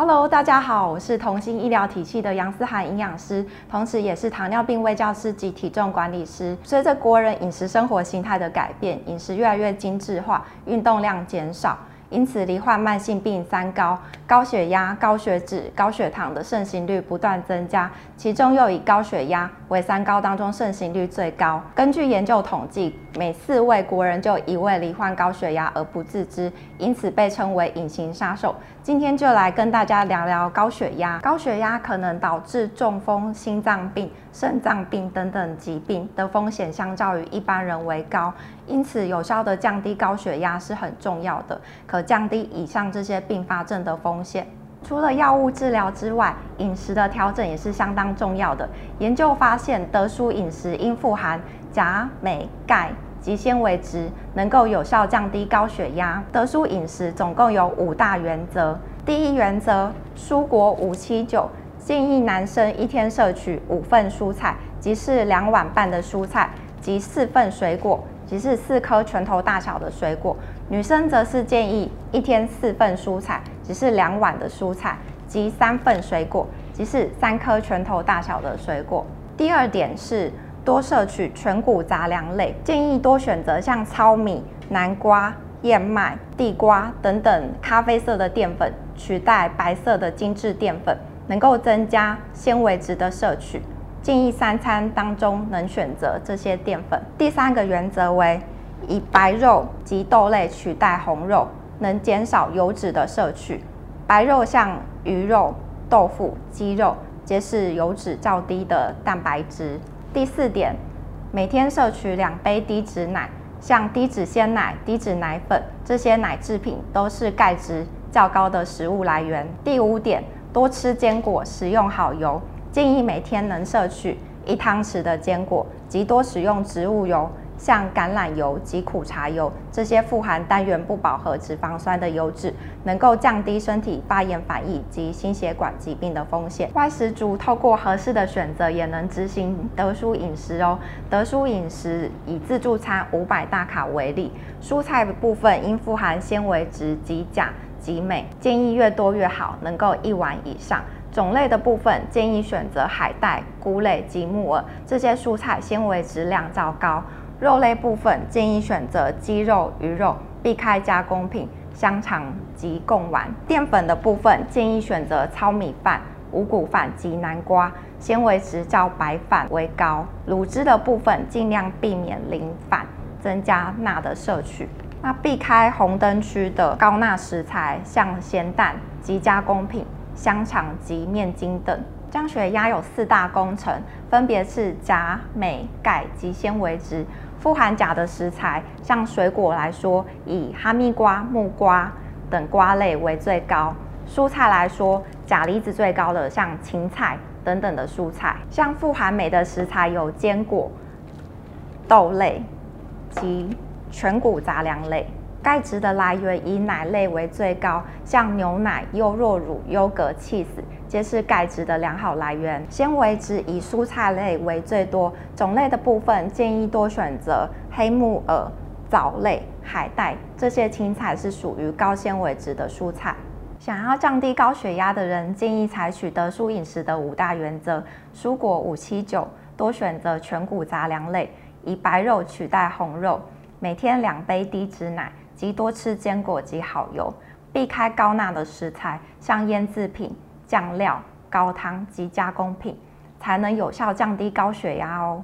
Hello，大家好，我是同心医疗体系的杨思涵营养师，同时也是糖尿病卫教师及体重管理师。随着国人饮食生活形态的改变，饮食越来越精致化，运动量减少。因此，罹患慢性病三高——高血压、高血脂、高血糖的盛行率不断增加，其中又以高血压为三高当中盛行率最高。根据研究统计，每四位国人就一位罹患高血压而不自知，因此被称为隐形杀手。今天就来跟大家聊聊高血压。高血压可能导致中风、心脏病、肾脏病等等疾病的风险，相较于一般人为高。因此，有效的降低高血压是很重要的，可降低以上这些并发症的风险。除了药物治疗之外，饮食的调整也是相当重要的。研究发现，德叔饮食应富含钾、镁、钙。及纤维质能够有效降低高血压。德叔饮食总共有五大原则。第一原则：蔬果五七九，建议男生一天摄取五份蔬菜，即是两碗半的蔬菜，及四份水果，即是四颗拳头大小的水果。女生则是建议一天四份蔬菜，即是两碗的蔬菜，及三份水果，即是三颗拳头大小的水果。第二点是。多摄取全谷杂粮类，建议多选择像糙米、南瓜、燕麦、地瓜等等咖啡色的淀粉，取代白色的精致淀粉，能够增加纤维质的摄取。建议三餐当中能选择这些淀粉。第三个原则为以白肉及豆类取代红肉，能减少油脂的摄取。白肉像鱼肉、豆腐、鸡肉，皆是油脂较低的蛋白质。第四点，每天摄取两杯低脂奶，像低脂鲜奶、低脂奶粉这些奶制品都是钙质较高的食物来源。第五点，多吃坚果，食用好油，建议每天能摄取一汤匙的坚果，及多使用植物油。像橄榄油及苦茶油这些富含单元不饱和脂肪酸的油脂，能够降低身体发炎反应及心血管疾病的风险。外食族透过合适的选择，也能执行德蔬饮食哦。德蔬饮食以自助餐五百大卡为例，蔬菜部分应富含纤维质及钾及镁，建议越多越好，能够一碗以上。种类的部分建议选择海带、菇类及木耳这些蔬菜，纤维质量较高。肉类部分建议选择鸡肉、鱼肉，避开加工品、香肠及贡丸。淀粉的部分建议选择糙米饭、五谷饭及南瓜，纤维值较白饭为高。卤汁的部分尽量避免零饭，增加钠的摄取。那避开红灯区的高钠食材，像咸蛋及加工品、香肠及面筋等。降血压有四大工程，分别是钾、镁、钙及纤维质。富含钾的食材，像水果来说，以哈密瓜、木瓜等瓜类为最高；蔬菜来说，钾离子最高的像芹菜等等的蔬菜。像富含镁的食材有坚果、豆类及全谷杂粮类。钙质的来源以奶类为最高，像牛奶、优酪乳、优格、气死皆是钙质的良好来源。纤维质以蔬菜类为最多，种类的部分建议多选择黑木耳、藻类、海带这些青菜是属于高纤维质的蔬菜。想要降低高血压的人，建议采取德蔬饮食的五大原则：蔬果五七九，多选择全谷杂粮类，以白肉取代红肉，每天两杯低脂奶。及多吃坚果及好油，避开高钠的食材，像腌制品、酱料、高汤及加工品，才能有效降低高血压哦。